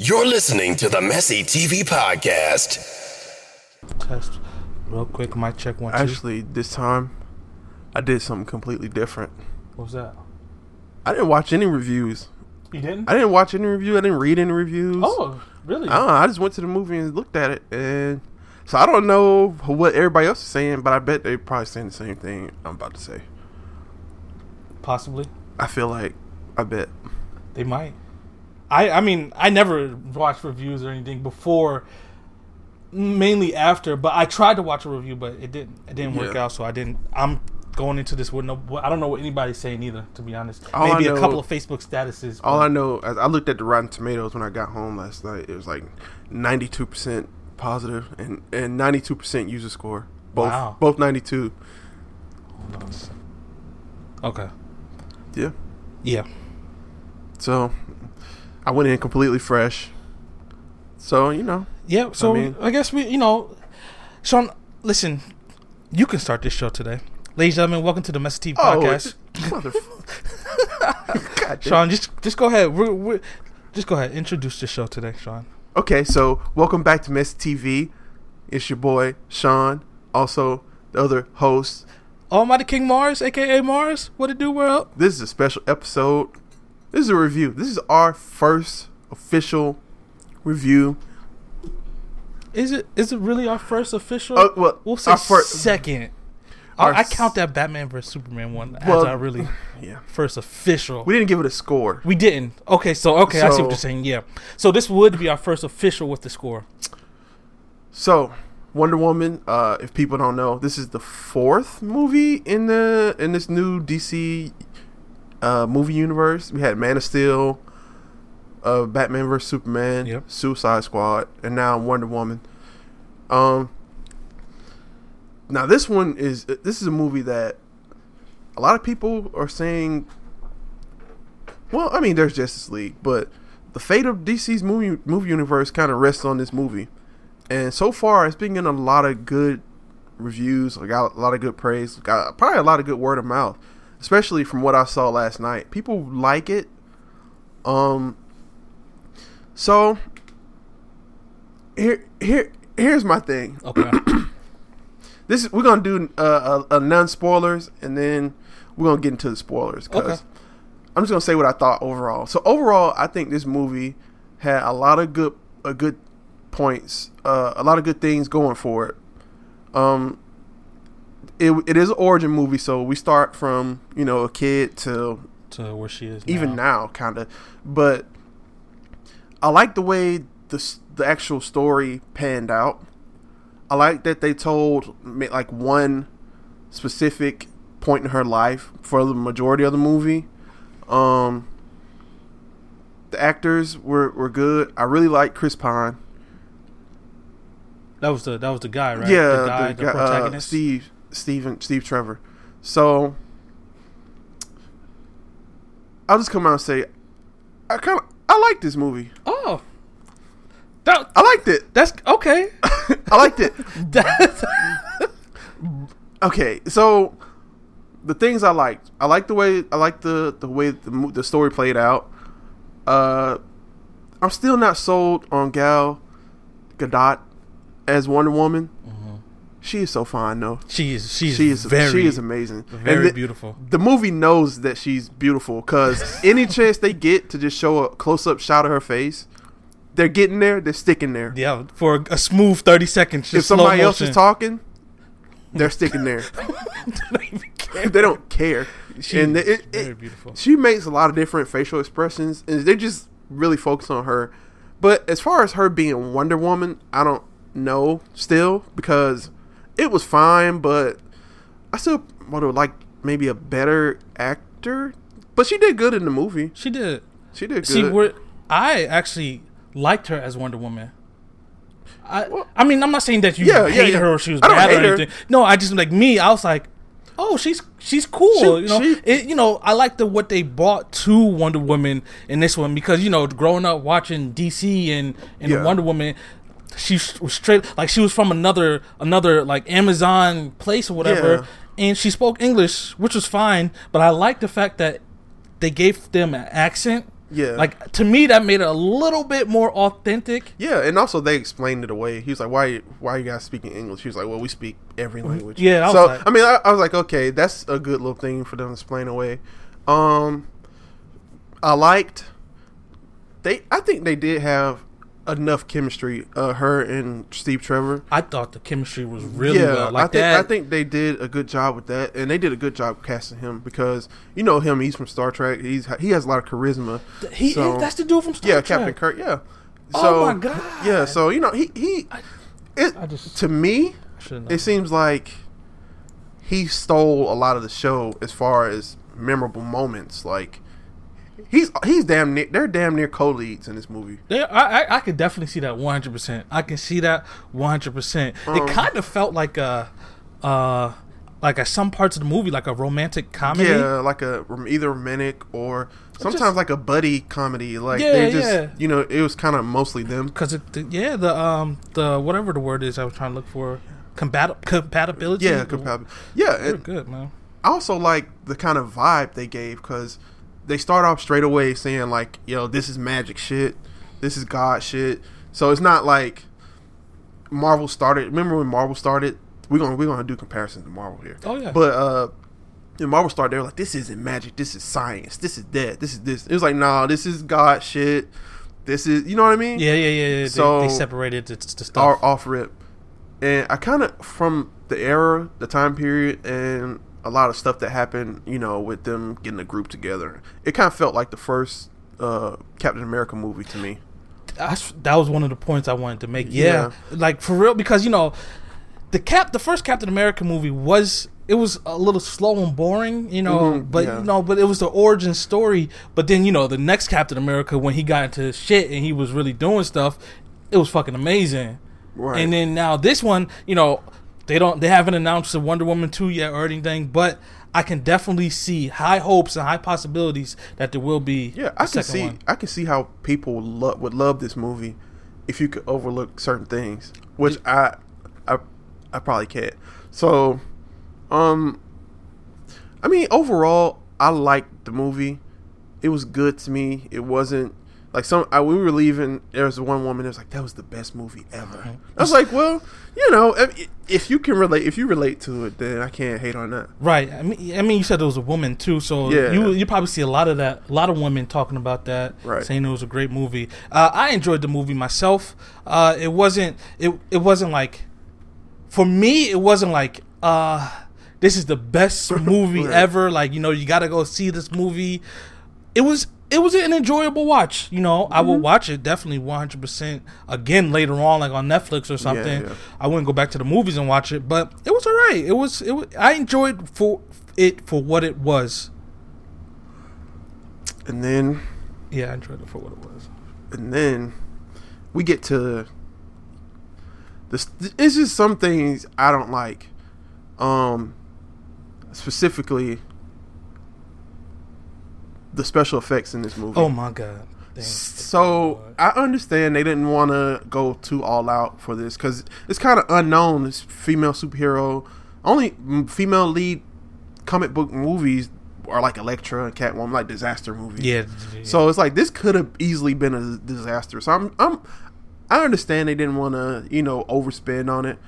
You're listening to the Messy TV Podcast. Test real quick. Mic check one two. Actually, this time I did something completely different. what was that? I didn't watch any reviews. You didn't? I didn't watch any review. I didn't read any reviews. oh, really? I don't know. I just went to the movie and looked at it, and so I don't know what everybody else is saying, but I bet they're probably saying the same thing I'm about to say. Possibly. I feel like I bet. They might. I I mean, I never watched reviews or anything before. Mainly after, but I tried to watch a review, but it didn't. It didn't work Yeah. out. So I didn't. I'm going into this with no. I don't know what anybody's saying either. To be honest, All maybe a couple of Facebook statuses. All I know, I I looked at the Rotten Tomatoes when I got home last night. It was like 92 percent positive and and 92 percent user score. Both Wow. both 92. Okay. Yeah. Yeah. So I went in completely fresh. So you know, Yeah, so I, mean- guess we, you know, Sean, listen, you can start this show today. Ladies and gentlemen, welcome to the Mess TV oh, podcast. motherf- God damn. Sean, just just go ahead. We're, we're, just go ahead. Introduce the show today, Sean. Okay, so welcome back to Mess TV. It's your boy Sean, also the other host. Almighty King Marz, aka Marz. What it do, world? This is a special episode. This is a review. This is our first official review. Is it is it really our first official? Uh, well, we'll say second. our I, I count that Batman vs Superman one as Well, our really Yeah, first official. we didn't give it a score. We didn't. Okay, so okay, I see what you're saying. Yeah. So this would be our first official with the score. So, Wonder Woman. Uh, if people don't know, this is the fourth movie in the in this new DC uh, movie universe. We had Man of Steel, uh, Batman vs Superman, Yep. Suicide Squad, and now Wonder Woman. Um, now this one is this is a movie that a lot of people are saying. Well, I mean, there's Justice League, but the fate of DC's movie movie universe kind of rests on this movie and so far it's been getting a lot of good reviews I got a lot of good praise got probably a lot of good word of mouth especially from what i saw last night people like it um so here here here's my thing Okay. this is we're gonna do uh, a, a non spoilers and then we're gonna get into the spoilers because Okay. I'm just gonna say what I thought overall. So overall, I think this movie had a lot of good, a good points, uh, a lot of good things going for it. Um, it it is an origin movie, so we start from you know a kid to to where she is. even now, kind of. But I like the way the the actual story panned out. I like that they told like one specific point in her life for the majority of the movie. Um, the actors were, were good. I really like Chris Pine. That was the that was the guy, right? Yeah, the guy, the, guy- uh, protagonist. Steve, Steven, Steve Trevor. So I'll just come out and say, I kind of I like this movie. oh, that I liked it. that's okay. I liked it. That's, Okay, so the things I liked, I like the way I like the the way the the story played out. Uh, I'm still not sold on Gal Gadot as Wonder Woman. She is so fine though. she is she's She is very she is amazing. very And the- beautiful. The movie knows that she's beautiful because any chance they get to just show a close up shot of her face, they're getting there. They're sticking there. Yeah, for a smooth thirty seconds. if somebody else is talking, they're sticking there. Don't even care. they don't care. She and it, it- very beautiful. she makes a lot of different facial expressions, and they just really focus on her. But as far as her being Wonder Woman, I don't know still because it was fine, but I still would have liked maybe a better actor. But she did good in the movie. She did. She did good. See, I actually liked her as Wonder Woman. I, Well- I mean, I'm not saying that you Yeah, yeah, hated yeah. her or she was bad or hate her. anything. No, I just like me. I was like, oh, she's she's cool. She- you know, she- it, you know, I like the what they brought to Wonder Woman in this one because you know, growing up watching DC and and Yeah. Wonder Woman. She was straight like she was from another another like Amazon place or whatever, Yeah. and she spoke English, which was fine. But I like the fact that they gave them an accent Yeah. Like to me, that made it a little bit more authentic. Yeah, and also they explained it away. He was like, "Why? Why are you guys speaking English?" He was like, "Well, we speak every language." Mm-hmm. Yeah, I so like- I mean, I, I was like, "Okay, that's a good little thing for them to explain away." Um, I liked they. I think they did have enough chemistry. Uh, her and Steve Trevor. I thought the chemistry was really yeah, well. Like I think that. I think they did a good job with that, and they did a good job casting him because you know him. He's from Star Trek. He's he has a lot of charisma. he so- that's the dude from Star yeah, Trek. Captain Kirk. Yeah. Oh So, my God. Yeah, so you know he he. It, I just- to me, it seems like he stole a lot of the show as far as memorable moments. Like he's he's damn near they're damn near co-leads in this movie. Yeah, I, I I could definitely see that one hundred percent. I can see that one hundred percent. Um, It kind of felt like a, uh, like at some parts of the movie, like a romantic comedy. Yeah, like a either romantic or sometimes just- like a buddy comedy. Like Yeah, they just yeah. you know it was kind of mostly them. Cause it, the, yeah, the um the whatever the word is I was trying to look for compat- compatibility. Yeah, compatible. Yeah, good, man. I also like the kind of vibe they gave because they start off straight away saying like, "Yo, this is magic shit. This is God shit." So it's not like Marvel started. Remember when Marvel started? We're gonna we're gonna do comparisons to Marvel here. Oh, yeah. But uh, when Marvel started, they were like, "This isn't magic. This is science. This is that. This is this." It was like, "Nah, this is God shit. This is you know what I mean?" Yeah, yeah, yeah. yeah. So- they separated the, the stuff. Off rip. And I kind of from the era, the time period, and a lot of stuff that happened, you know, with them getting a group together. It kind of felt like the first uh, Captain America movie to me. That's, that was one of the points I wanted to make. Yeah, Yeah. like for real, because you know, the cap, the first Captain America movie was it was a little slow and boring, you know, Mhm, but yeah. you know, but it was the origin story. But then you know, the next Captain America when he got into shit and he was really doing stuff, it was fucking amazing. Right. And then now this one, you know, they don't they haven't announced the Wonder Woman 2 yet or anything, but I can definitely see high hopes and high possibilities that there will be Yeah, I can see. one. I can see how people lo- would love this movie if you could overlook certain things, which I, I, I probably can't. So, um, I mean, overall, I liked the movie. It was good to me. It wasn't like some. I, we were leaving. There was one woman that was like, "That was the best movie ever." I was like, "Well, you know, if, if you can relate, if you relate to it, then I can't hate on that." Right. I mean, I mean, you said it was a woman too, so Yeah. you you probably see a lot of that, a lot of women talking about that, Right. saying it was a great movie. Uh, I enjoyed the movie myself. Uh, it wasn't it it wasn't like for me it wasn't like uh this is the best movie Right. ever. Like you know you got to go see this movie. It was it was an enjoyable watch. You know I Mm-hmm. will watch it definitely one hundred percent again later on, like on Netflix or something. yeah. I wouldn't go back to the movies and watch it, but it was alright. It was it. Was, I enjoyed for it for what it was. And then Yeah, I enjoyed it for what it was. and then we get to this it's just some things i don't like um specifically the special effects in this movie Oh my god. Dang. so i understand they didn't want to go too all out for this because it's kind of unknown this female superhero only female lead comic book movies are like Elektra and Catwoman, like disaster movies. Yeah. yeah. So it's like this could have easily been a disaster. So I'm, I'm, I understand they didn't want to, you know, overspend on it,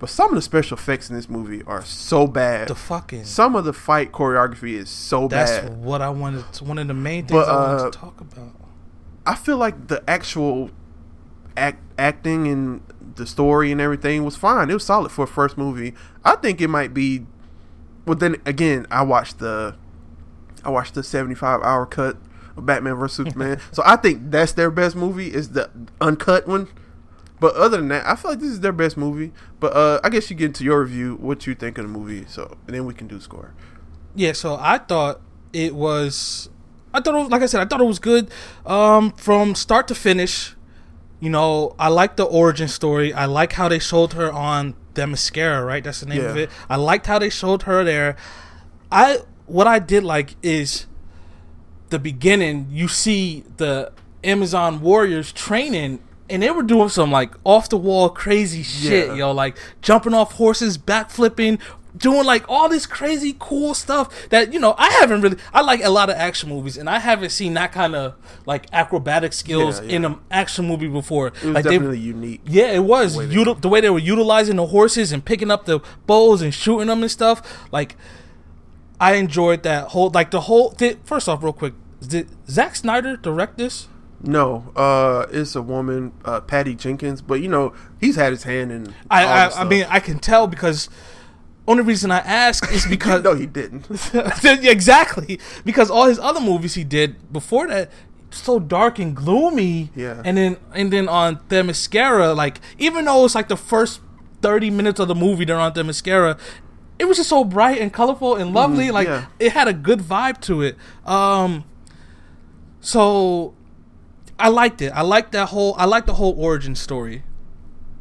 but some of the special effects in this movie are so bad. the fucking. some of the fight choreography is so That's bad. That's what I wanted. To, one of the main things But, I wanted uh, to talk about. I feel like the actual act, acting and the story and everything was fine. It was solid for a first movie. I think it might be. Well, then again, I watched the, I watched the seventy-five hour cut of Batman vs Superman. so I think that's their best movie is the uncut one. But other than that, I feel like this is their best movie. But uh, I guess you get into your review, what you think of the movie, so and then we can do score. Yeah, so I thought it was. I thought, it was, like I said, I thought it was good um, from start to finish. You know, I like the origin story. I like how they showed her on Themyscira, right? That's the name of it. I liked how they showed her there. I what I did like is the beginning. You see the Amazon warriors training. And they were doing some like off the wall crazy shit, Yeah. yo, like jumping off horses, backflipping, doing like all this crazy cool stuff that you know I haven't really. I like a lot of action movies, and I haven't seen that kind of like acrobatic skills Yeah, yeah. in an action movie before. It was like they- definitely unique. yeah, it was way they- Util- the way they were utilizing the horses and picking up the bows and shooting them and stuff. Like, I enjoyed that whole like the whole. Did, first off, real quick, did Zack Snyder direct this? No, uh, it's a woman, uh, Patty Jenkins, but you know he's had his hand in. I I, I mean. I can tell because only reason I ask is because no, he didn't. exactly because all his other movies he did before that so dark and gloomy. Yeah. and then and then on Themyscira, like even though it's like the first thirty minutes of the movie they're on Themyscira. It was just so bright and colorful and lovely. like yeah. it had a good vibe to it. Um, so I liked it. I liked that whole. I liked the whole origin story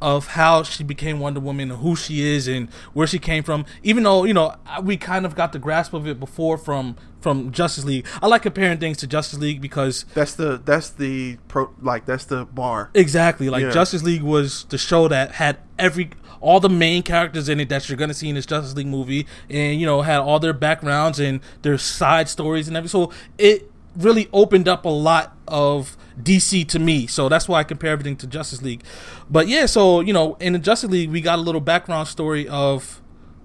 of how she became Wonder Woman and who she is and where she came from. Even though you know we kind of got the grasp of it before from from Justice League. I like comparing things to Justice League because That's the that's the pro like that's the bar. exactly like Yeah. Justice League was the show that had every all the main characters in it that you're gonna see in this Justice League movie, and you know had all their backgrounds and their side stories and everything. So it really opened up a lot of DC to me. So that's why I compare everything to Justice League. But yeah, so you know, in the Justice League, we got a little background story of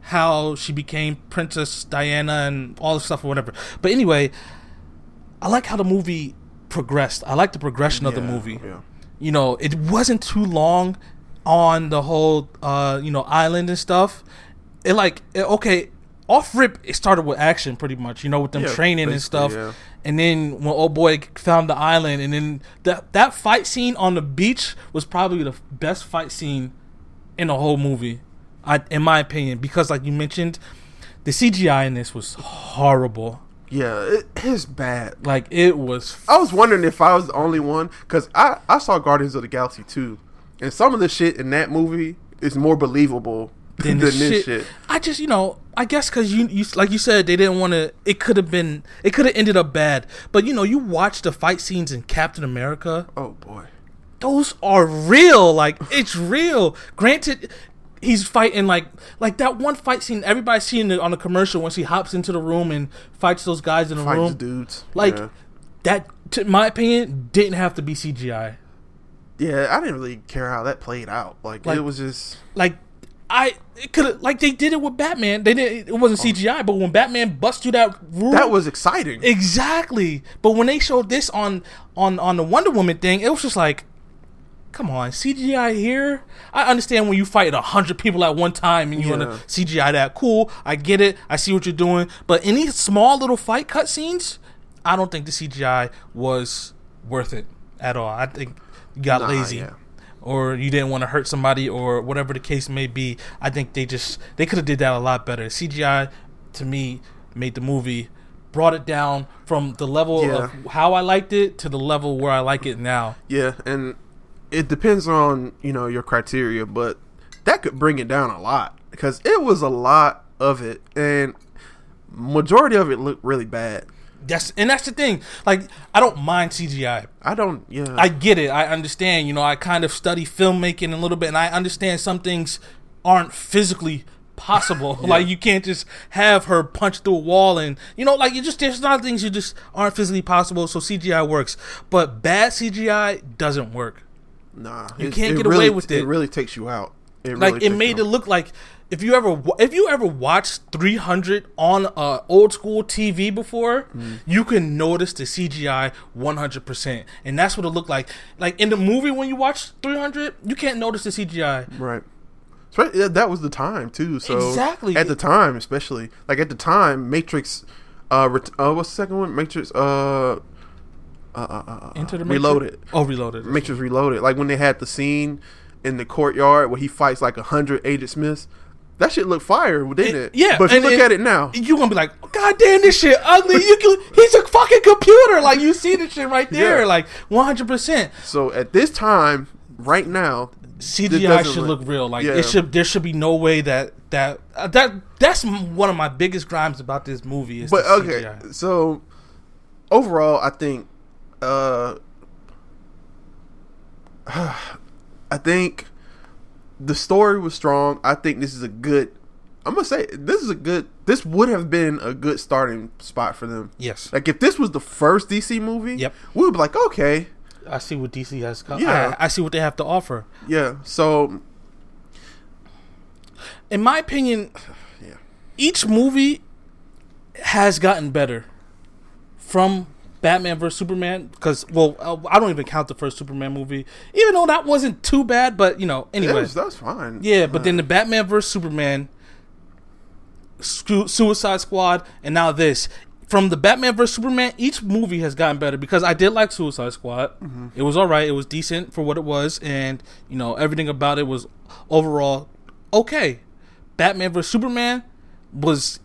how she became Princess Diana and all this stuff or whatever. But anyway, I like how the movie progressed. I like the progression of the movie. yeah. You know, it wasn't too long on the whole uh, you know, island and stuff. It like it- okay, off rip it started with action pretty much, you know, with them Yeah, training and stuff. yeah. And then when old boy found the island and then that that fight scene on the beach was probably the best fight scene in the whole movie. I in my opinion because like you mentioned the CGI in this was horrible. Yeah, it is bad. Like it was I was wondering if I was the only one because I I saw Guardians of the Galaxy two, and some of the shit in that movie is more believable than than, the this shit. shit. I just, you know, I guess because you, you, like you said, they didn't want to. It could have been, it could have ended up bad. But you know, you watch the fight scenes in Captain America; Oh boy. those are real. Like it's real. Granted, he's fighting like like that one fight scene everybody's seen it on the commercial when he hops into the room and fights those guys in the Fights room. dudes. Like yeah. that, to my opinion, didn't have to be CGI. yeah, I didn't really care how that played out. Like, Like- it was just like I could like they did it with Batman. They didn't. it wasn't oh. CGI, but when Batman bust through that room, that was exciting. exactly. But when they showed this on on on the Wonder Woman thing, it was just like, come on, CGI here. I understand when you fight a hundred people at one time and you want to Yeah. CGI that. Cool, I get it. I see what you're doing. But any small little fight cutscenes, I don't think the CGI was worth it at all. I think you got Nah, lazy yeah. Or you didn't want to hurt somebody or whatever the case may be. I think they just they could have did that a lot better. CGI to me made the movie brought it down from the level Yeah. of how I liked it to the level where I like it now. Yeah, and it depends on you know your criteria, but that could bring it down a lot because it was a lot of it, and majority of it looked really bad. That's and that's the thing. Like I don't mind CGI. I don't. Yeah, I get it. I understand. You know, I kind of study filmmaking a little bit, and I understand some things aren't physically possible. Like you can't just have her punch through a wall, and you know, like you just there's a lot of things you just aren't physically possible. So CGI works, but bad CGI doesn't work. nah, you can't get away with it. It really takes you out. It Like really it made it look like if you ever if you ever watched 300 on uh, old school TV before, Mm. you can notice the CGI 100, percent and that's what it looked like. Like in the movie when you watch 300, you can't notice the CGI. right. So, that was the time too. So Exactly. at the time, especially like at the time, Matrix. Uh, ret- uh what's the second one? Matrix. Uh, uh, uh, uh, Into the Reloaded. Matrix? Oh, Reloaded. Matrix Reloaded. Like when they had the scene in the courtyard where he fights like a hundred Agent Smiths. That shit looked fire, didn't it? yeah, But if you look at it now, you gonna be like, God damn, this shit ugly. You can, he's a fucking computer. Like you see this shit right there, Yeah. like 100. percent so at this time, right now, CGI should look- look real. Like Yeah. it should. There should be no way that that uh, that that's one of my biggest crimes about this movie. Is but okay. CGI. So overall, I think, uh, I think the story was strong. I think this is a good I'm gonna say this is a good. This would have been a good starting spot for them. Yes. Like if this was the first DC movie, Yep. we would be like, okay, I see what DC has. Come. Yeah. I, I see what they have to offer. yeah. So In my opinion, Yeah. each movie has gotten better from Batman vs Superman. Because well, uh, I don't even count the first Superman movie, even though that wasn't too bad. But you know, anyway, that's, that's fine. Yeah, but then the Batman vs Superman, Su- Suicide Squad, and now this. From the Batman vs Superman, each movie has gotten better because I did like Suicide Squad. It was all right. It was decent for what it was, and you know everything about it was overall okay. Batman vs Superman was.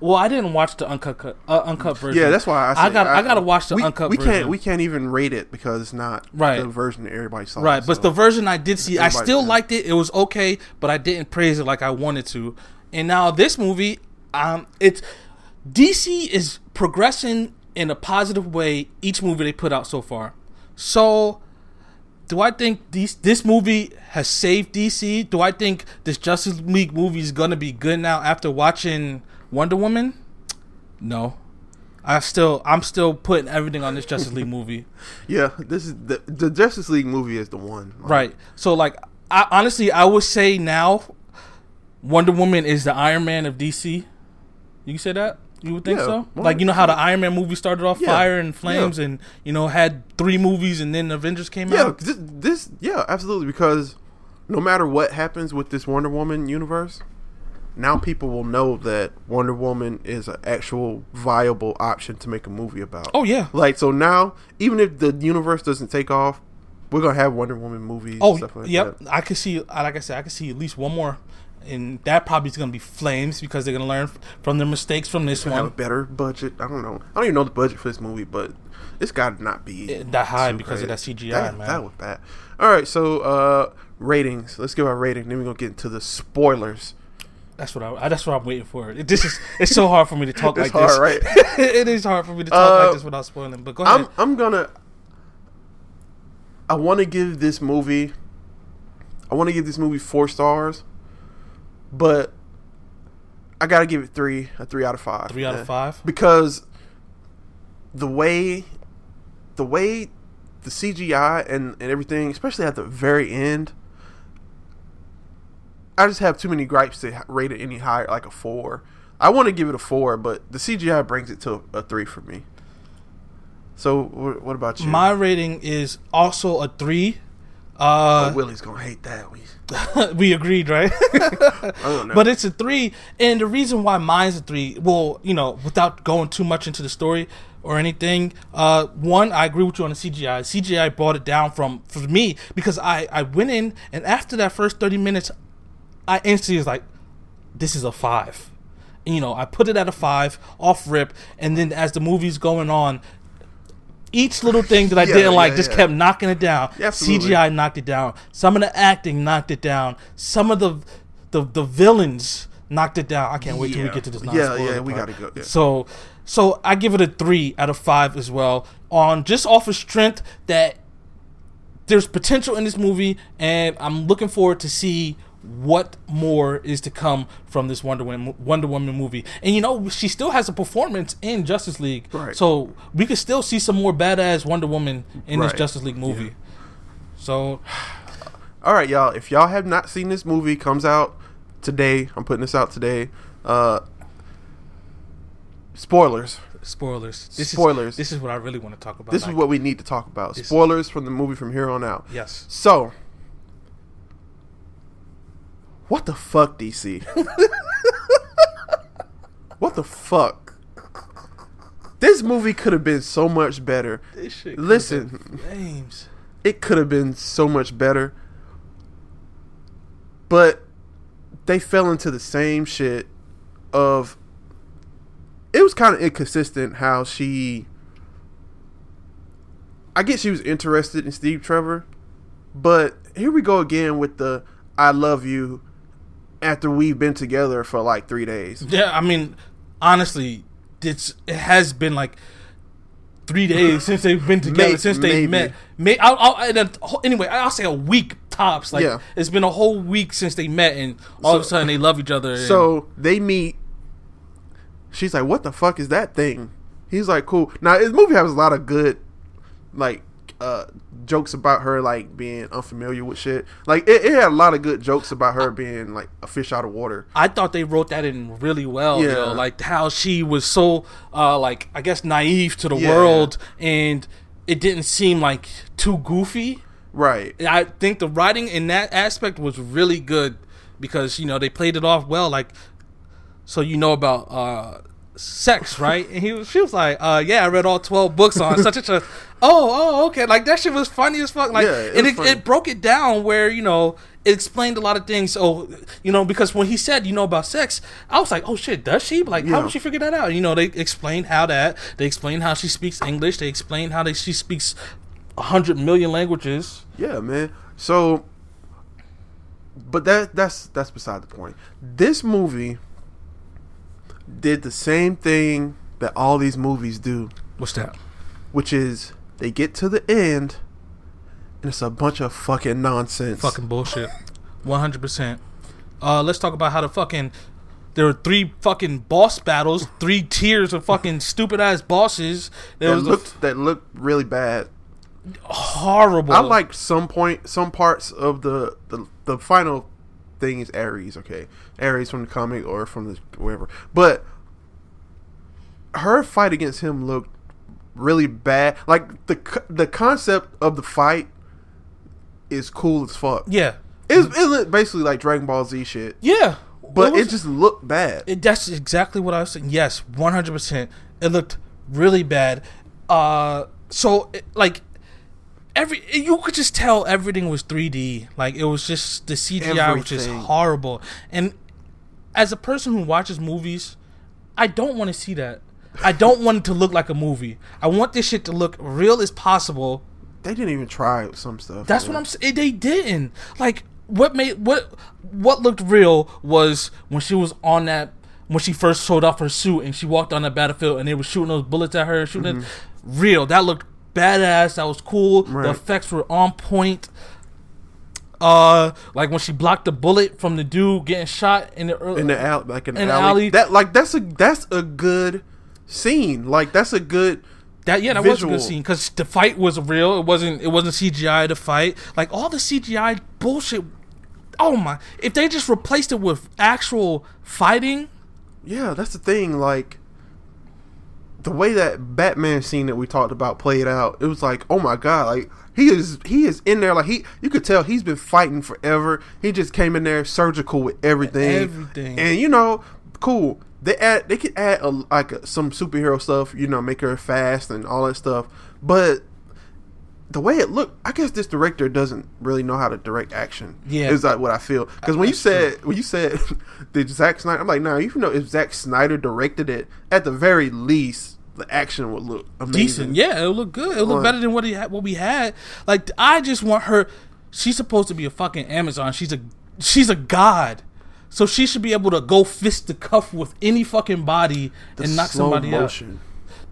Well, I didn't watch the uncut uh, uncut version. Yeah, that's why I. I got. I, got to watch the we, uncut We version. can't. We can't even rate it because it's not Right. the version that everybody saw. Right, but the version I did see, I still did. liked it. It was okay, but I didn't praise it like I wanted to. And now this movie, um, it's DC is progressing in a positive way each movie they put out so far. So, do I think these this movie has saved DC? Do I think this Justice League movie is gonna be good now after watching Wonder Woman? No. I still, I'm still putting everything on this Justice League movie. yeah, this is the the Justice League movie is the one. Like, Right. So like I honestly I would say now Wonder Woman is the Iron Man of DC. You can say that? You would think Yeah. so? Like you know how the Iron Man movie started off Yeah. fire and flames Yeah. and you know had three movies and then Avengers came Yeah, out? this, this yeah, absolutely because no matter what happens with this Wonder Woman universe, now people will know that Wonder Woman is an actual viable option to make a movie about. Oh yeah. Like so now, even if the universe doesn't take off, we're gonna have Wonder Woman movies. Oh and stuff like yep. that. I could see like I said I could see at least one more and that probably is going to be flames because they're going to learn from their mistakes from this Have a one. better budget. I don't know. I don't even know the budget for this movie, but it's got to not be Eh, that high because of that CGI, That, man. that was bad. All right, so uh ratings. Let's give our rating. Then we're gonna get into the spoilers. That's what I. That's what I'm waiting for. It, this is. It's so hard for me to talk like this. hard, right? it is hard for me to talk Uh, like this without spoiling. But go ahead. I'm I'm gonna. I want to give this movie. I want to give this movie four stars, but I gotta give it three, a three out of five. Three out of five? because the way, the way, the CGI and and everything, especially at the very end. I just have too many gripes to rate it any higher, like a four. I want to give it a four, but the CGI brings it to a, three for me. So, what about you? My rating is also a three. Uh, oh, Willie's gonna hate that. We, we agreed, right? I don't know. but it's a three, and the reason why mine's a three, well, you know, without going too much into the story or anything, uh, one, I agree with you on the CGI. CGI brought it down from for me because I I went in and after that first thirty minutes, I instantly was like, this is a five. You know, I put it at a five off rip, and then as the movie's going on, each little thing that I Yeah, didn't like yeah, just yeah. kept knocking it down. Absolutely. CGI knocked it down. Some of the acting knocked it down. Some of the the, the villains knocked it down. I can't wait till we get to this. Yeah, yeah, we part. gotta go. So, so I give it a three out of five as well. On just off of strength that there's potential in this movie, and I'm looking forward to see what more is to come from this Wonder Woman Wonder Woman movie. And you know, she still has a performance in Justice League, Right. so we could still see some more badass Wonder Woman in this Justice League movie. So All right, y'all. If y'all have not seen this movie, comes out today. I'm putting this out today. Uh, spoilers. spoilers. This Spoilers. Is, this is what I really want to talk about. This is what we need to talk about. Spoilers from the movie from here on out. Yes. So, what the fuck, DC? what the fuck? This movie could have been so much better. This shit. Listen, James. it could have been so much better. But they fell into the same shit of it was kind of inconsistent how she I guess she was interested in Steve Trevor, but here we go again with the I love you after we've been together for like 3 days. Yeah, I mean, honestly, it's it has been like three days since they've been together Maybe- since they maybe. met. May, I'll, I'll, and then- anyway, I'll say a week tops. Like Yeah. it's been a whole week since they met, and all of a sudden they love each other. and- So they meet. She's like, "What the fuck is that thing?" He's like, "Cool." Now, this movie has a lot of good, like, uh, jokes about her like being unfamiliar with shit. Like, it, it had a lot of good jokes about her being like a fish out of water. I thought they wrote that in really well. Yeah. Yeah. Like how she was so, uh, like I guess naive to the Yeah. world, and it didn't seem like too goofy. Right. And I think the writing in that aspect was really good because you know they played it off well. Like, so you know about uh, sex, right? And he was, she was like, uh, "Yeah, I read all twelve books on such and such." Oh, oh, okay. Like that shit was funny as fuck. Like, Yeah, it and it, it broke it down where you know it explained a lot of things. So you know because when he said you know about sex, I was like, "Oh shit, does she?" Like, how Yeah. would she figure that out? You know, they explained how that. They explained how she speaks English. They explained how they she speaks a hundred million languages. Yeah, man. So, but that that's that's beside the point. This movie did the same thing that all these movies do, What's that? which is they get to the end and it's a bunch of fucking nonsense. Fucking bullshit. One hundred percent. Uh, let's talk about how the fucking there were three fucking boss battles, three tiers of fucking stupid ass bosses. There that was looked that looked really bad. horrible. I like some point some parts of the the the final thing is Ares, okay, Ares from the comic or from the wherever, but her fight against him looked really bad. Like the the concept of the fight is cool as fuck. yeah, It's, it looked basically like Dragon Ball Z shit, yeah. but was- it just looked bad. It, that's exactly what I was saying. Yes, one hundred percent. It looked really bad. Uh, so it, like every you could just tell everything was three D. Like it was just the CGI was just Everything. horrible. And as a person who watches movies, I don't want to see that. I don't want it to look like a movie. I want this shit to look real as possible. they didn't even try some stuff. That's man. what I'm saying. Eh, they didn't. Like what made what what looked real was when she was on that when she first showed off her suit and she walked on the battlefield and they were shooting those bullets at her and shooting mm-hmm. it. real. That looked badass. That was cool. Right. The effects were on point. Uh, like when she blocked the bullet from the dude getting shot in the early, in the alley, like in alley. alley. That like that's a that's a good scene. Like that's a good. That yeah, that was a good scene because the fight was real. It wasn't. It wasn't CGI. The fight, like all the CGI bullshit. Oh my! If they just replaced it with actual fighting, Yeah, that's the thing. Like the way that Batman scene that we talked about played out, it was like, oh my god, like he is he is in there like he you could tell he's been fighting forever. He just came in there surgical with everything. Everything. And you know, cool. They add they could add a, like a, some superhero stuff, you know, make her fast and all that stuff. But the way it looked, I guess this director doesn't really know how to direct action. Yeah. is like what I feel. Because when you said when you said did Zack Snyder, I'm like, nah, you know, if Zack Snyder directed it, at the very least, the action would look amazing. decent. Yeah, it looked good. It looked Right. better than what he had, what we had. Like I just want her. She's supposed to be a fucking Amazon. She's a she's a god. So she should be able to go fist the cuff with any fucking body The and knock somebody out. motion,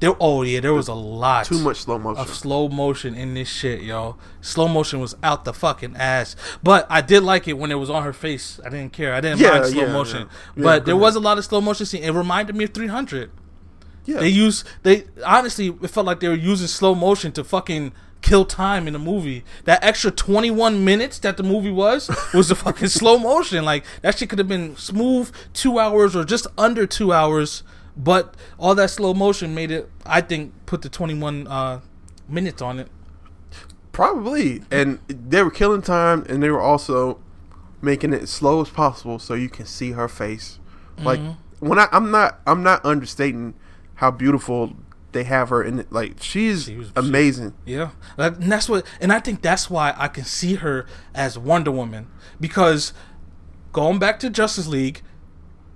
There, oh yeah, there was a lot. too much slow motion. of slow motion in this shit, yo. Slow motion was out the fucking ass. But I did like it when it was on her face. I didn't care. I didn't Yeah, mind slow yeah, motion. yeah. But there was a lot of slow motion scene. It reminded me of 300. Yeah, They used they honestly it felt like they were using slow motion to fucking kill time in the movie. That extra 21 minutes that the movie was was the fucking slow motion. Like that shit could have been smooth 2 hours or just under 2 hours, but all that slow motion made it I think put the 21 uh minutes on it. probably. And they were killing time, and they were also making it as slow as possible so you can see her face. Like Mm-hmm. when I, I'm not, I'm not understating how beautiful they have her in it. Like she's She was- amazing. Yeah, Like, and that's what, and I think that's why I can see her as Wonder Woman because going back to Justice League,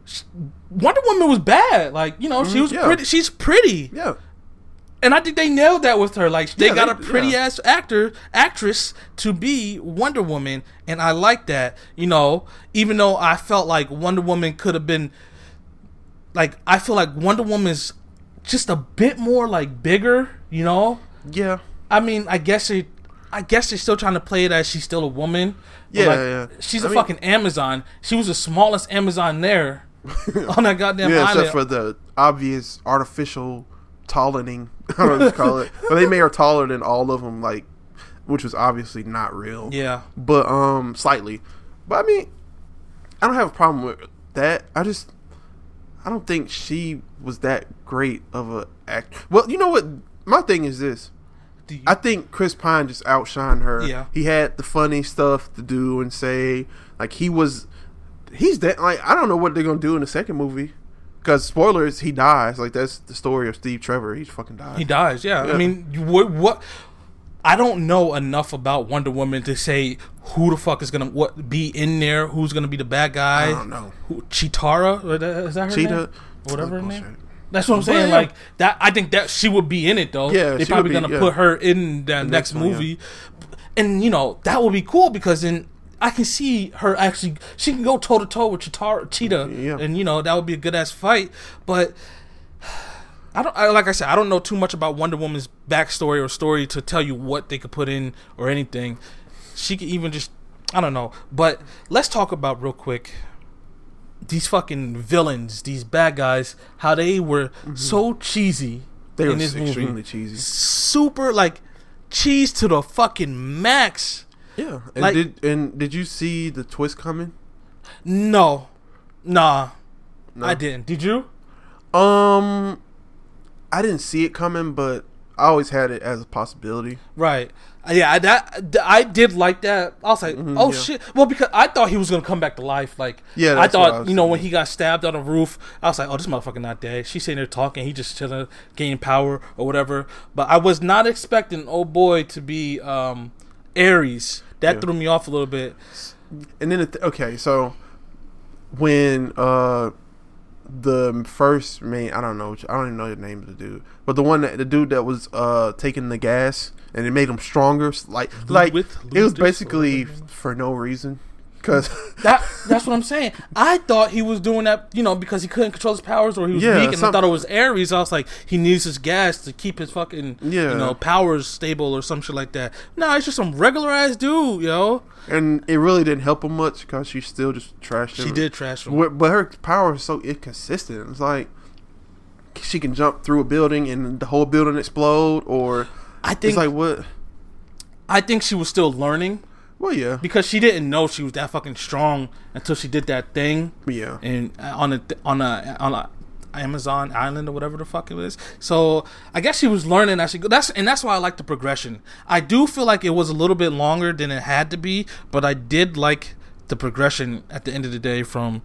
sh- Wonder Woman was bad. Like you know, she Mhm, was yeah. pretty. She's pretty, yeah. and I think they nailed that with her. Like they Yeah, got they- a pretty yeah. ass actor, actress to be Wonder Woman, and I like that. You know, even though I felt like Wonder Woman could have been, like I feel like Wonder Woman's just a bit more like bigger. You know. Yeah. I mean, I guess it. I guess they're still trying to play it as she's still a woman. Yeah, like, yeah. She's I a mean- fucking Amazon. She was the smallest Amazon there on that goddamn yeah, island. except for the obvious artificial tallening. I don't know what to call it, but they made her taller than all of them, like, which was obviously not real. yeah, but um, slightly. But I mean, I don't have a problem with that. I just, I don't think she was that great of a act. Well, you know what? My thing is this. You- I think Chris Pine just outshined her. Yeah. He had the funny stuff to do and say. Like he was, he's that. Like I don't know what they're gonna do in the second movie. Because spoilers, he dies. Like that's the story of Steve Trevor. He's fucking died. he dies. Yeah, Yeah. I mean, what? What? I don't know enough about Wonder Woman to say who the fuck is gonna what be in there. Who's gonna be the bad guy? I don't know. Who, Chitara? Or that- Is that her Cheetah, name? Whatever her name. That's what I'm saying. yeah. Like that, I think that she would be in it though. Yeah, they're probably be, gonna yeah. put her in the, next, next one, yeah. movie, and you know that would be cool because then I can see her actually. She can go toe to toe with Chitara, Cheetah, Yeah. and you know that would be a good ass fight. But I don't. I, like I said, I don't know too much about Wonder Woman's backstory or story to tell you what they could put in or anything. She could even just. I don't know. But let's talk about real quick these fucking villains, these bad guys, how they were so cheesy Mm-hmm. They were this extremely movie. cheesy. Super like cheese to the fucking max. Yeah. And Like- did and did you see the twist coming? No, nah, No. I didn't. Did you? Um, I didn't see it coming, but I always had it as a possibility. Right. Uh, Yeah, I- that th- I did like that. I was like, oh Mm-hmm, yeah. shit. Well, because I thought he was gonna come back to life. Like, Yeah, I I thought was you know when he got stabbed on a roof, I was like, oh, this motherfucker not dead. She's sitting there talking. He just chilling, gaining power or whatever. But I was not expecting oh boy to be um Ares. That Yeah. threw me off a little bit. And then, it, okay, so when uh the first main, I don't know, I don't even know the name of the dude, but the one that the dude that was uh taking the gas and it made him stronger, like like it was basically for no reason, because That that's what I'm saying. I thought he was doing that, you know, because he couldn't control his powers or he was Yeah, weak, and I thought it was Ares. I was like, he needs his gas to keep his fucking, Yeah. you know, powers stable or some shit like that. No, it's just some regular ass dude, yo. and it really didn't help him much because she still just trashed him. She did trash him. But her power is so inconsistent. It's like she can jump through a building and the whole building explode, or I think it's like what? I think she was still learning Well, yeah, because she didn't know she was that fucking strong until she did that thing yeah. and on a on a on a Amazon island or whatever the fuck it is. So I guess she was learning as she go. That's and that's why I like the progression. I do feel like it was a little bit longer than it had to be, but I did like the progression at the end of the day. From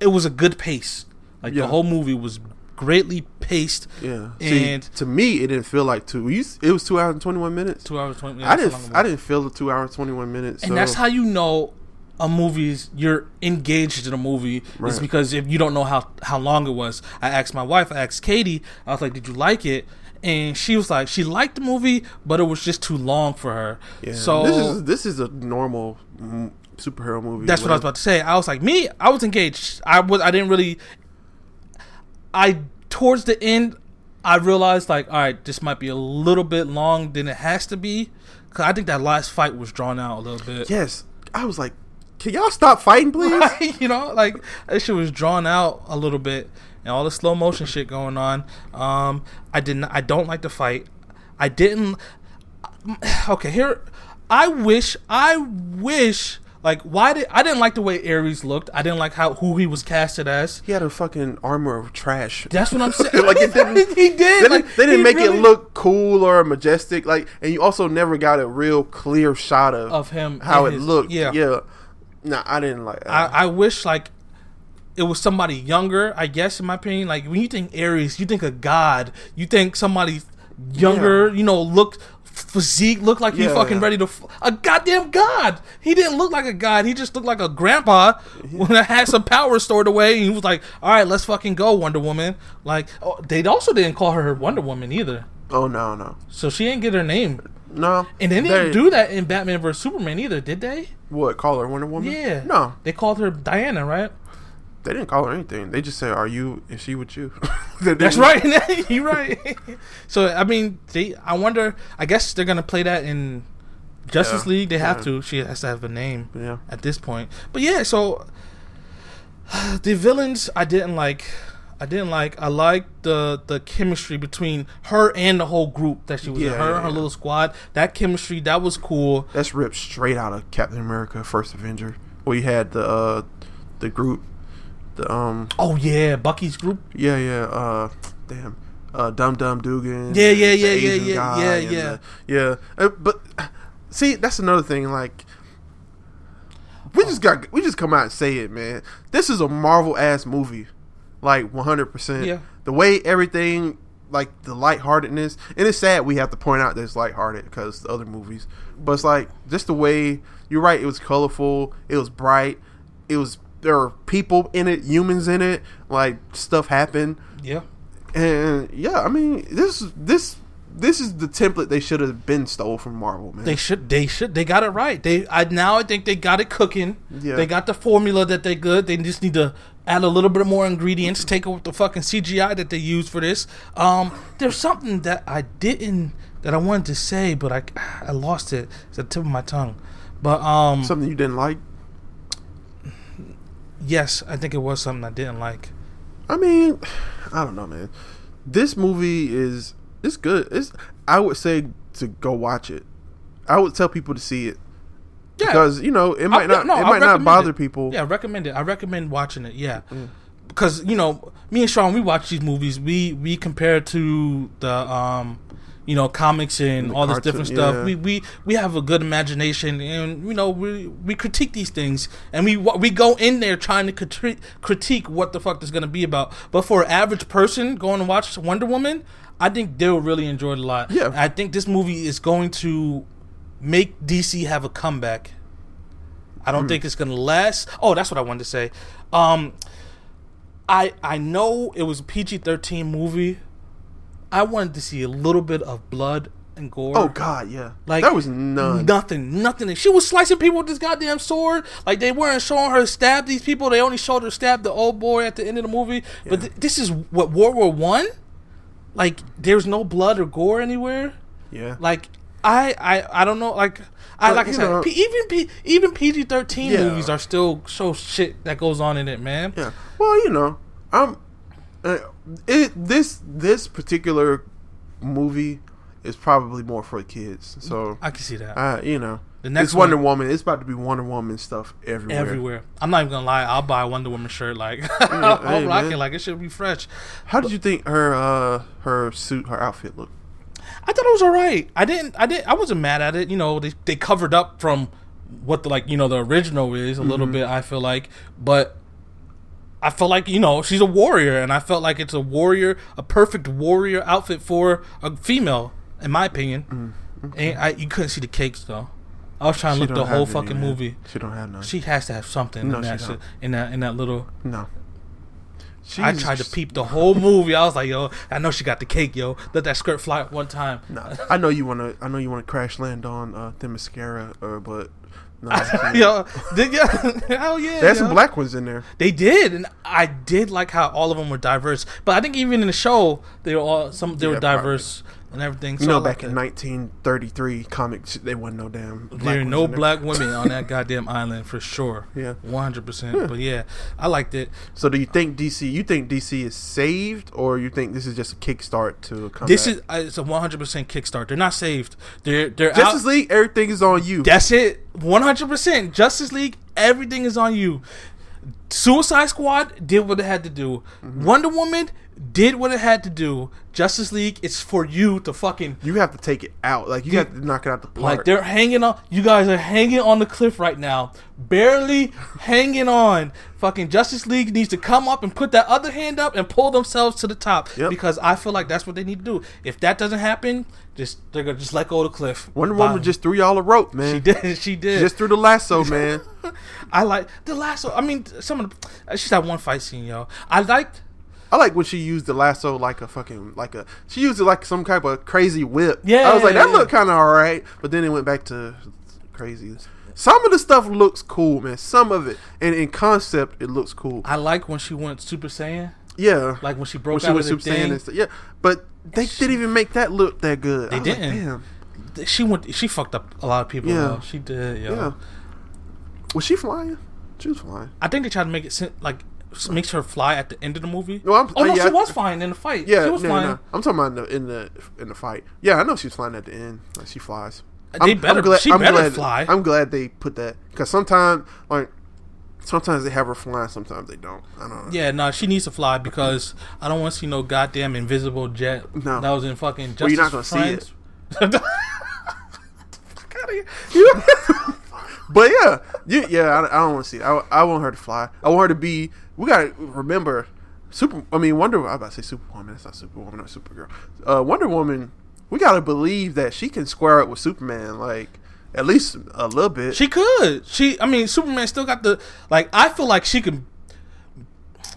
it was a good pace. Like Yeah. the whole movie was greatly paced. Yeah. See, And to me, it didn't feel like two. You, it was two hours and twenty one minutes. two hours twenty. I that's didn't. how long it I didn't feel the two hours twenty one minutes. And so- that's how you know a movie's you're engaged in a movie is because if you don't know how how long it was. I asked my wife, I asked Katie, I was like, "Did you like it?" And she was like, she liked the movie, but it was just too long for her. Yeah. So this is this is a normal superhero movie. that's what I was about to say. I was like, me, I was engaged. I was, I didn't really. I towards the end, I realized like, all right, this might be a little bit long than it has to be. Cause I think that last fight was drawn out a little bit. Yes, I was like, can y'all stop fighting, please? you know, like that shit was drawn out a little bit, and all the slow motion shit going on. Um, I didn't. I don't like the fight. I didn't. Okay, here. I wish. I wish. Like, why did I didn't like the way Ares looked. I didn't like how who he was casted as. he had a fucking armor of trash. That's what I'm saying. like it didn't. he did. They didn't, like, they didn't make really- it look cool or majestic. Like, and you also never got a real clear shot of Of him how it his- looked. yeah. yeah. Nah, I didn't like. That. I, I wish like it was somebody younger. I guess in my opinion, like when you think Ares, you think a god. You think somebody younger. You know, look physique, look like he Yeah, fucking yeah. ready to f- a goddamn god. He didn't look like a god. He just looked like a grandpa when I had some power stored away. And he was like, "All right, let's fucking go, Wonder Woman." Like oh, they also didn't call her Wonder Woman either, oh no, no, so she didn't get her name. no. And they didn't They- do that in Batman vs Superman either, did they? what? Call her Wonder Woman? Yeah. No, They called her Diana, right? They didn't call her anything. They just said, "Are you? Is she with you?" That's right. You're right. so I mean, they. I wonder. I guess they're gonna play that in Justice Yeah. League, they have Yeah. to. She has to have a name Yeah. at this point. But yeah, so the villains I didn't like. I didn't like. I liked the the chemistry between her and the whole group that she was in. Her yeah, her yeah. little squad. That chemistry that was cool. That's ripped straight out of Captain America: First Avenger, where you had the uh, the group, the um, Oh yeah, Bucky's group. yeah, yeah, uh, damn, uh, Dum Dum Dugan. Yeah, yeah, yeah, yeah, yeah, yeah, yeah. the- yeah. Uh, but see, that's another thing. Like, we just got we just come out and say it, man. This is a Marvel ass movie, like one hundred percent. Yeah. The way everything. Like the lightheartedness, and it's sad we have to point out that it's lighthearted because the other movies, but it's like just the way you're right. It was colorful, it was bright, it was there are people in it, humans in it, like stuff happened, Yeah. and yeah, I mean this this this is the template they should have been stole from Marvel, man. They should. They should. They got it right. They. I now. I think they got it cooking. Yeah. They got the formula that they good. They just need to add a little bit more ingredients. Take out the fucking CGI that they use for this. Um. There's something that I didn't that I wanted to say, but I I lost it. It's at the tip of my tongue. But um. Something you didn't like? Yes, I think it was something I didn't like. I mean, I don't know, man. This movie is it's good. It's I would say to go watch it. I would tell people to see it Yeah. because you know it might I'll- not no, it might not bother it. people. Yeah, I recommend it. I recommend watching it. Yeah, because you know, me and Sean, we watch these movies. We we compare to the um, you know, comics and The all this different stuff. yeah. We we we have a good imagination, and you know, we we critique these things, and we we go in there trying to critique critique what the fuck is gonna be about. But for an average person going to watch Wonder Woman, I think they'll really enjoy it a lot. Yeah. I think this movie is going to make DC have a comeback. I don't think it's gonna last. Oh, that's what I wanted to say. Um, I I know it was a PG thirteen movie. I wanted to see a little bit of blood and gore. Oh God, yeah. Like there was none. nothing, nothing. She was slicing people with this goddamn sword. Like they weren't showing her stab these people. They only showed her stab the old boy at the end of the movie. But th- this is what World War One. Like there's no blood or gore anywhere. Yeah. Like I I I don't know. Like I But, like I said, know- P- even P- even PG thirteen Yeah. movies are still show shit that goes on in it, man. Yeah. Well, you know, I'm. Uh, it this this particular movie is probably more for kids. So, I can see that uh, you know, The next it's Wonder one- Woman. It's about to be Wonder Woman stuff everywhere. everywhere. I'm not even gonna lie. I'll buy a Wonder Woman shirt. Like hey, I'll rock man. it. Like it should be fresh. How did you think her uh her suit her outfit looked? I thought it was alright. I didn't. I didn't. I wasn't mad at it. You know, they they covered up from what the like you know the original is a little Mm-hmm. bit. I feel like, but I felt like you know she's a warrior, and I felt like it's a warrior, a perfect warrior outfit for a female, in my opinion. And I you couldn't see the cakes though. I was trying to Mm, She look the whole any, fucking man. movie. She don't have none. She has to have something No, in that shit, in that in that little. no. She's I tried to peep the whole movie. I was like, yo, I know she got the cake, yo. Let that skirt fly one time. Nah, I know you wanna. I know you wanna crash land on uh, Themyscira, uh, but no, yo, did yeah, hell yeah. there's yo. some black ones in there. They did, and I did like how all of them were diverse. But I think even in the show, they were all some they Yeah, were diverse and everything. You So know, like back in that. 1933 comics, they wasn't no damn. There are no there. black women on that goddamn island for sure. Yeah. one hundred percent. But yeah, I liked it. So, do you think DC? You think DC is saved, or you think this is just a kickstart to come? This is uh, it's a one hundred percent kickstart. They're not saved. They're they're Justice out. League. Everything is on you. That's it. One hundred percent. Justice League. Everything is on you. Suicide Squad did what it had to do. Mm-hmm. Wonder Woman did what it had to do. Justice League, it's for you to fucking you have to take it out. Like you have to knock it out the park. like they're hanging on. You guys are hanging on the cliff right now, barely hanging on. Fucking Justice League needs to come up and put that other hand up and pull themselves to the top Yep. because I feel like that's what they need to do. If that doesn't happen, just they're gonna just let go of the cliff. Wonder Bye. Woman just threw y'all a rope, man. she did. She did. Just threw the lasso, man. I like the lasso. I mean, some of the. She's had one fight scene, yo. I liked. I like when she used the lasso like a fucking like a. She used it like some type of crazy whip. Yeah, I was like that looked kind of alright, but then it went back to crazy. Some of the stuff looks cool, man. Some of it, and in concept, it looks cool. I like when she went Super Saiyan, Yeah, like when she broke when she out the Super Saiyan and stuff. Yeah, but they didn't even make that look that good. They didn't. Damn, she went. She fucked up a lot of people. Yeah. Yeah, she did. Yo. Yeah. Was she flying? She was flying. I think they tried to make it like makes her fly at the end of the movie. No, I'm- oh no, yeah. she was flying in the fight. Yeah, she was no, flying. no. I'm talking about in the, in the in the fight. Yeah, I know she was flying at the end. Like she flies. They better- she better glad, fly. I'm glad they put that because sometimes like sometimes they have her flying, sometimes they don't. I don't know. Yeah, no, she needs to fly because I don't want to see no goddamn invisible jet No. that was in fucking. Justice Well, you're not gonna gonna see it. Fuck outta here. But yeah, you, yeah, I, I don't want to see. It. I, I want her to fly. I want her to be. We gotta remember, super. I mean, Wonder. I about to say Superwoman. That's not Superwoman or Supergirl. Uh, Wonder Woman. We gotta believe that she can square up with Superman, like at least a little bit. She could. She. I mean, Superman still got the like. I feel like she can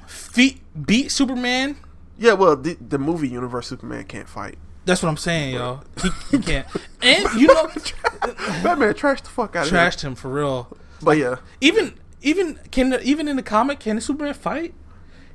feat beat Superman. yeah, well, the, the movie universe, Superman can't fight. That's what I'm saying, yo. He, he can't. And you know, Batman trashed the fuck out of him. trashed him for real. But yeah, Even even can even in the comic can the Superman fight?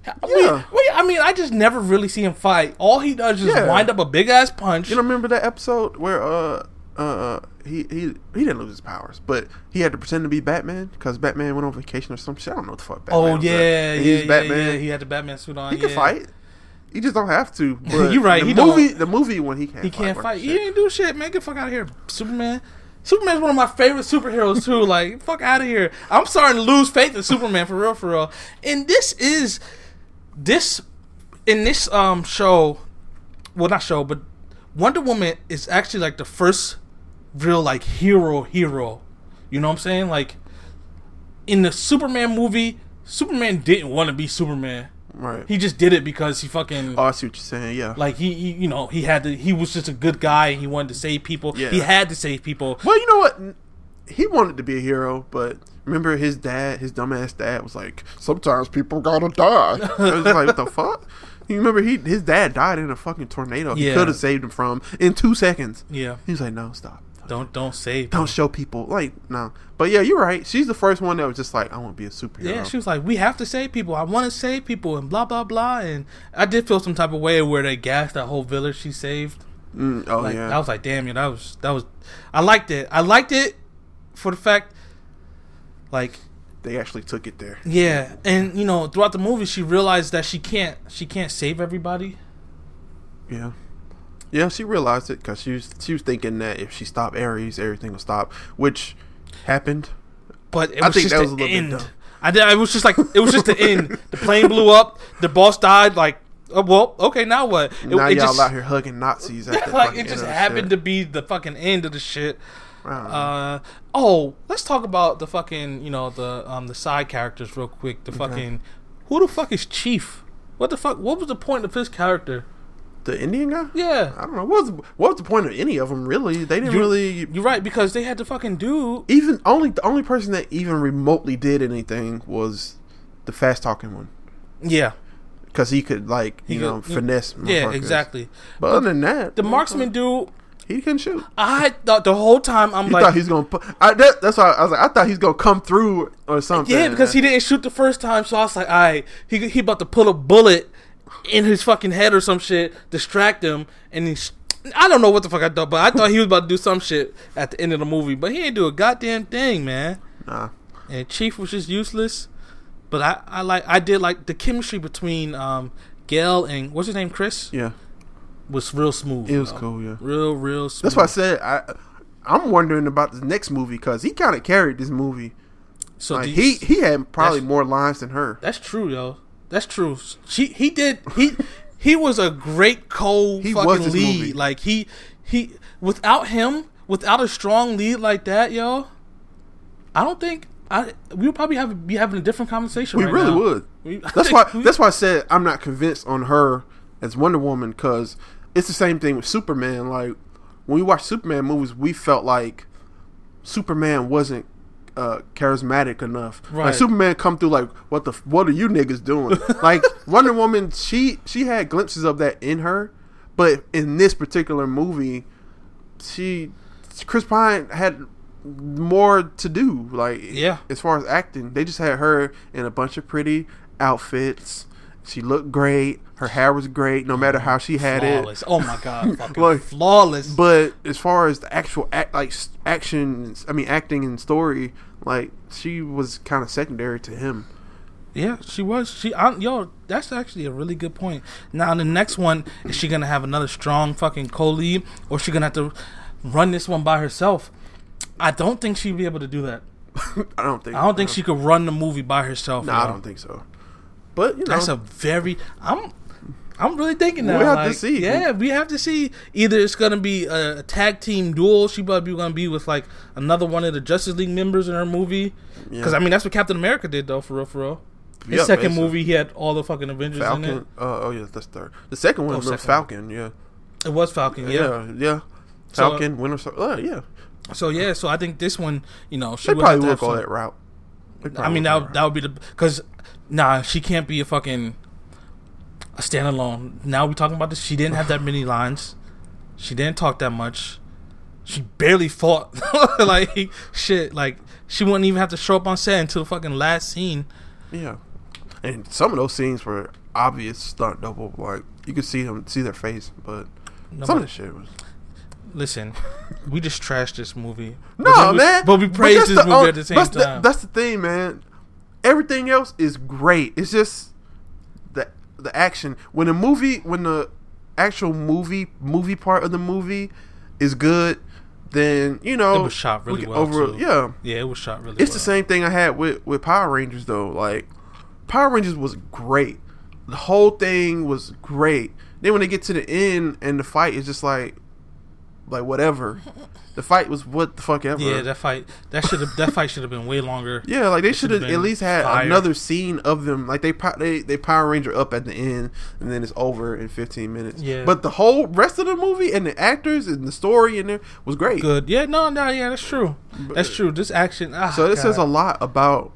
I Yeah. mean, well, I mean, I just never really see him fight. All he does is Yeah. wind up a big ass punch. you remember that episode where uh uh he he he didn't lose his powers, but he had to pretend to be Batman because Batman went on vacation or some shit. I don't know what the fuck. Batman oh yeah, yeah, And yeah, he's Batman. yeah. He had the Batman suit on. He yeah. fight. He just don't have to. But You're right, The he don't. movie, the movie when he can't, He can't fight. shit. He ain't do shit, man. Get the fuck out of here, Superman. Superman's one of my favorite superheroes too. Like, fuck out of here. I'm starting to lose faith in Superman for real, for real. And this is this in this um show, well not show, but Wonder Woman is actually like the first real like hero hero. You know what I'm saying? Like in the Superman movie, Superman didn't want to be Superman. Right. He just did it because he fucking oh, I see what you're saying. Yeah. like he, he, you know, he had to. He was just a good guy. He wanted to save people. Yeah. He had to save people. well, you know what? He wanted to be a hero, but remember his dad, his dumbass dad, was like, "Sometimes people gotta die." I was like, "What the fuck?" You remember he his dad died in a fucking tornado. He could have saved him from in two seconds. Yeah. He was like, "No, stop." Don't don't save. Don't show people like no, but yeah, you're right. She's the first one that was just like, I want to be a superhero. Yeah, she was like, "We have to save people. I want to save people," and blah blah blah. And I did feel some type of way where they gassed that whole village she saved. Mm, oh Like yeah, I was like, "Damn, you. that was that was." I liked it. I liked it for the fact, like, they actually took it there. yeah, and you know, throughout the movie, she realized that she can't she can't save everybody. Yeah, yeah, she realized it because she was she was thinking that if she stopped Ares, everything would stop, which happened. But it I was think just that was a little bit dumb. I did. It was just like it was just the end. The plane blew up. The boss died. Like, oh, well, okay, now what? It, now it y'all just, out here hugging Nazis. At the like it just end happened shit. to be the fucking end of the shit. I don't know. Uh oh, let's talk about the fucking you know the um the side characters real quick. The fucking who the fuck is Chief? What the fuck? What was the point of his character? The Indian guy. Yeah, I don't know. What was what was the point of any of them? Really, they didn't You- really you're right because they had to fucking do even only the only person that even remotely did anything was the fast talking one yeah because he could like He you know could- finesse. yeah exactly. But other than that, The marksman dude, he couldn't shoot. I thought the whole time I'm You like thought he's gonna. I, that, that's why I was like, I thought he's gonna come through or something. Yeah, because he didn't shoot the first time, so I was like, all right, he he about to pull a bullet in his fucking head or some shit, distract him, and he. I don't know what the fuck I thought, but I thought he was about to do some shit at the end of the movie, but he didn't do a goddamn thing, man. Nah, And Chief was just useless. But I, I like I did like the chemistry between um Gal and what's his name Chris yeah, was real smooth. it was bro. cool. Yeah, Real real smooth. that's why I said I. I'm wondering about the next movie because he kind of carried this movie. so Like he he had probably more lines than her. That's true, yo. That's true. She he did he he was a great cold He fucking lead. movie. Like he he without him, without a strong lead like that, yo, I don't think I we would probably have be having a different conversation. We right really now. would. We- That's why. we- That's why I said I'm not convinced on her as Wonder Woman because it's the same thing with Superman. Like when we watch Superman movies, we felt like Superman wasn't uh, charismatic enough. Right. Like Superman come through like, what the? What are you niggas doing? like Wonder Woman, she she had glimpses of that in her, but in this particular movie, she Chris Pine had more to do. Like Yeah. as far as acting, they just had her in a bunch of pretty outfits She looked great. Her hair was great, no matter how she had flawless. it. Oh my god, Like, flawless. But as far as the actual act, like action, I mean acting and story, like she was kind of secondary to him. Yeah, she was. She, I, yo, that's actually a really good point. Now, the next one is she gonna have another strong fucking co-lead, or is she gonna have to run this one by herself? I don't think she'd be able to do that. I don't think. I don't think she could run the movie by herself. No, I don't think so. But you know, That's a very. I'm. I'm really thinking that. We'll have to see. Yeah, we have to see. Either it's gonna be a, a tag team duel. She probably gonna be with like another one of the Justice League members in her movie. Because Yeah. I mean, that's what Captain America did, though. For real, for real. His Yeah, second basically. movie, he had all the fucking Avengers in it. Falcon. Uh, oh yeah, that's third. The second one Oh, was Falcon. Yeah. It was Falcon, yeah. Yeah. Yeah. So- Falcon. Winter. Sol- Uh, yeah. So yeah, so I think this one, you know, she They would go that route. I mean, that that would be the because nah, she can't be a fucking a standalone. Now we're talking about this. She didn't have that many lines. She didn't talk that much. She barely fought. like shit. Like she wouldn't even have to show up on set until the fucking last scene. Yeah, and some of those scenes were obvious stunt double. Like you could see them, see their face, but some of the shit was. Listen, we just trashed this movie. But No, then we- man. But we praised that's this the movie at the same that's time. The, that's the thing, man. Everything else is great. It's just the action. When the movie, when the actual movie movie part of the movie is good, then you know It was shot really can well, too. Yeah, yeah, it was shot really. it's well. the same thing I had with with Power Rangers though. Like Power Rangers was great. The whole thing was great. Then when they get to the end and the fight is just like like whatever. The fight was what the fuck ever. Yeah, that fight that should have that fight should have been way longer. Yeah, like they should have at least had fire. another scene of them. Like they they they Power Ranger up at the end, and then it's over in 15 minutes. Yeah. But the whole rest of the movie and the actors and the story in there was great. Good. Yeah, no, no, yeah, that's true. That's true. This action. Ah, So this says a lot about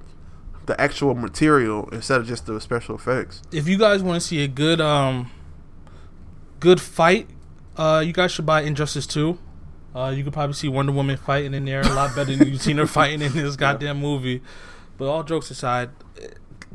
the actual material instead of just the special effects. If you guys want to see a good um, good fight, uh, you guys should buy Injustice Two. Uh, you could probably see Wonder Woman fighting in there a lot better than you've seen her fighting in this goddamn movie. But all jokes aside,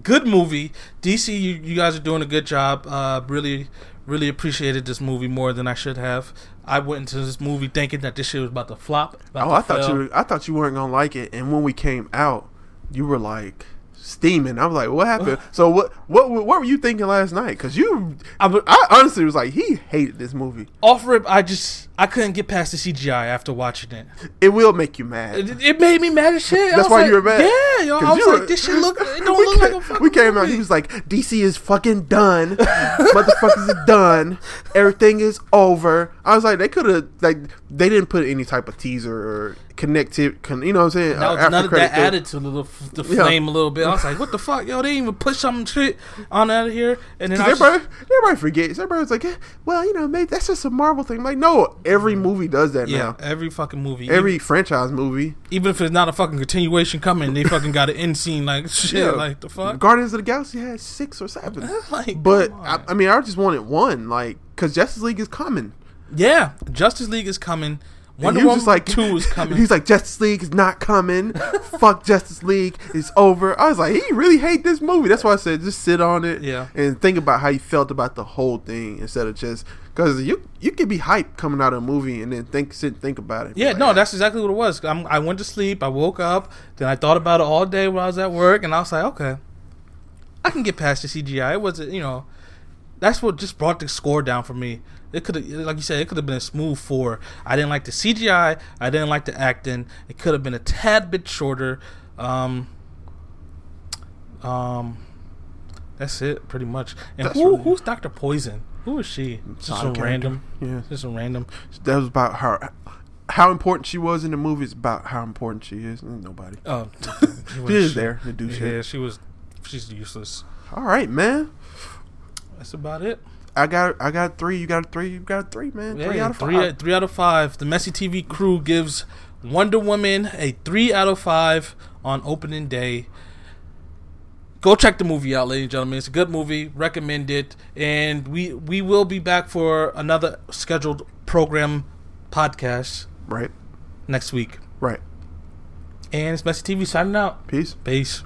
good movie. DC, you, you guys are doing a good job. Uh, really, really appreciated this movie more than I should have. I went into this movie thinking that this shit was about to flop. about Oh, to I thought fail. you were, I thought you weren't gonna like it, and when we came out, you were like steaming. I was like, "What happened?" so what what what were you thinking last night? Because you, I I honestly was like, he hated this movie. off rip. I just I couldn't get past the CGI after watching it. It will make you mad. It, it made me mad as shit. That's why like, you were mad. Yeah, yo, I was like, were- this shit look. It don't look like a fucking We came out. He was like, "DC is fucking done. Motherfuckers is done. Everything is over." I was like, they could have like they didn't put any type of teaser or connective. Con, you know what I'm saying? That was, After none of that thing. added to the, the Yeah. flame a little bit. I was like, what the fuck, yo? They even push some shit on out of here. And then I 'Cause was everybody, everybody forgets. Everybody's like, eh, well, you know, maybe that's just a Marvel thing. like, no, every movie does that yeah, now. every fucking movie, Every franchise movie. even, even if it's not a fucking continuation coming, they fucking got an end scene like shit, Yeah. like the fuck. Guardians of the Galaxy had six or seven. like, But I. I mean, I just wanted one, like, because Justice League is coming. yeah, Justice League is coming. Wonder Woman just like, two is coming. He's like, Justice League is not coming. Fuck Justice League, it's over. I was like, he really hate this movie. That's why I said, just sit on it, Yeah. and think about how you felt about the whole thing instead of just because you you could be hyped coming out of a movie and then think sit think about it. Yeah, Like, no, that's exactly what it was. I'm, I went to sleep. I woke up. Then I thought about it all day while I was at work, and I was like, okay, I can get past the CGI. It wasn't, you know, that's what just brought the score down for me. It could have, like you said, it could have been a smooth four. I didn't like the CGI. I didn't like the acting. It could have been a tad bit shorter. Um, um, that's it, pretty much. And who, really- who's Doctor Poison? Who is she? Just some random. Yeah, Just some random. that was about her. How important she was in the movie is about how important she is. Nobody. Oh, She is there to do Yeah, shit. she was. She's useless. All right, man. That's about it. I got I got three. You got a three. You got a three, man. Yeah, three out of three, five. three out of five. The MESCTV crew gives Wonder Woman a three out of five on opening day. Go check the movie out, ladies and gentlemen. It's a good movie. Recommend it. And we we will be back for another scheduled program podcast Right, next week. right. And it's MESCTV signing out. Peace. Peace.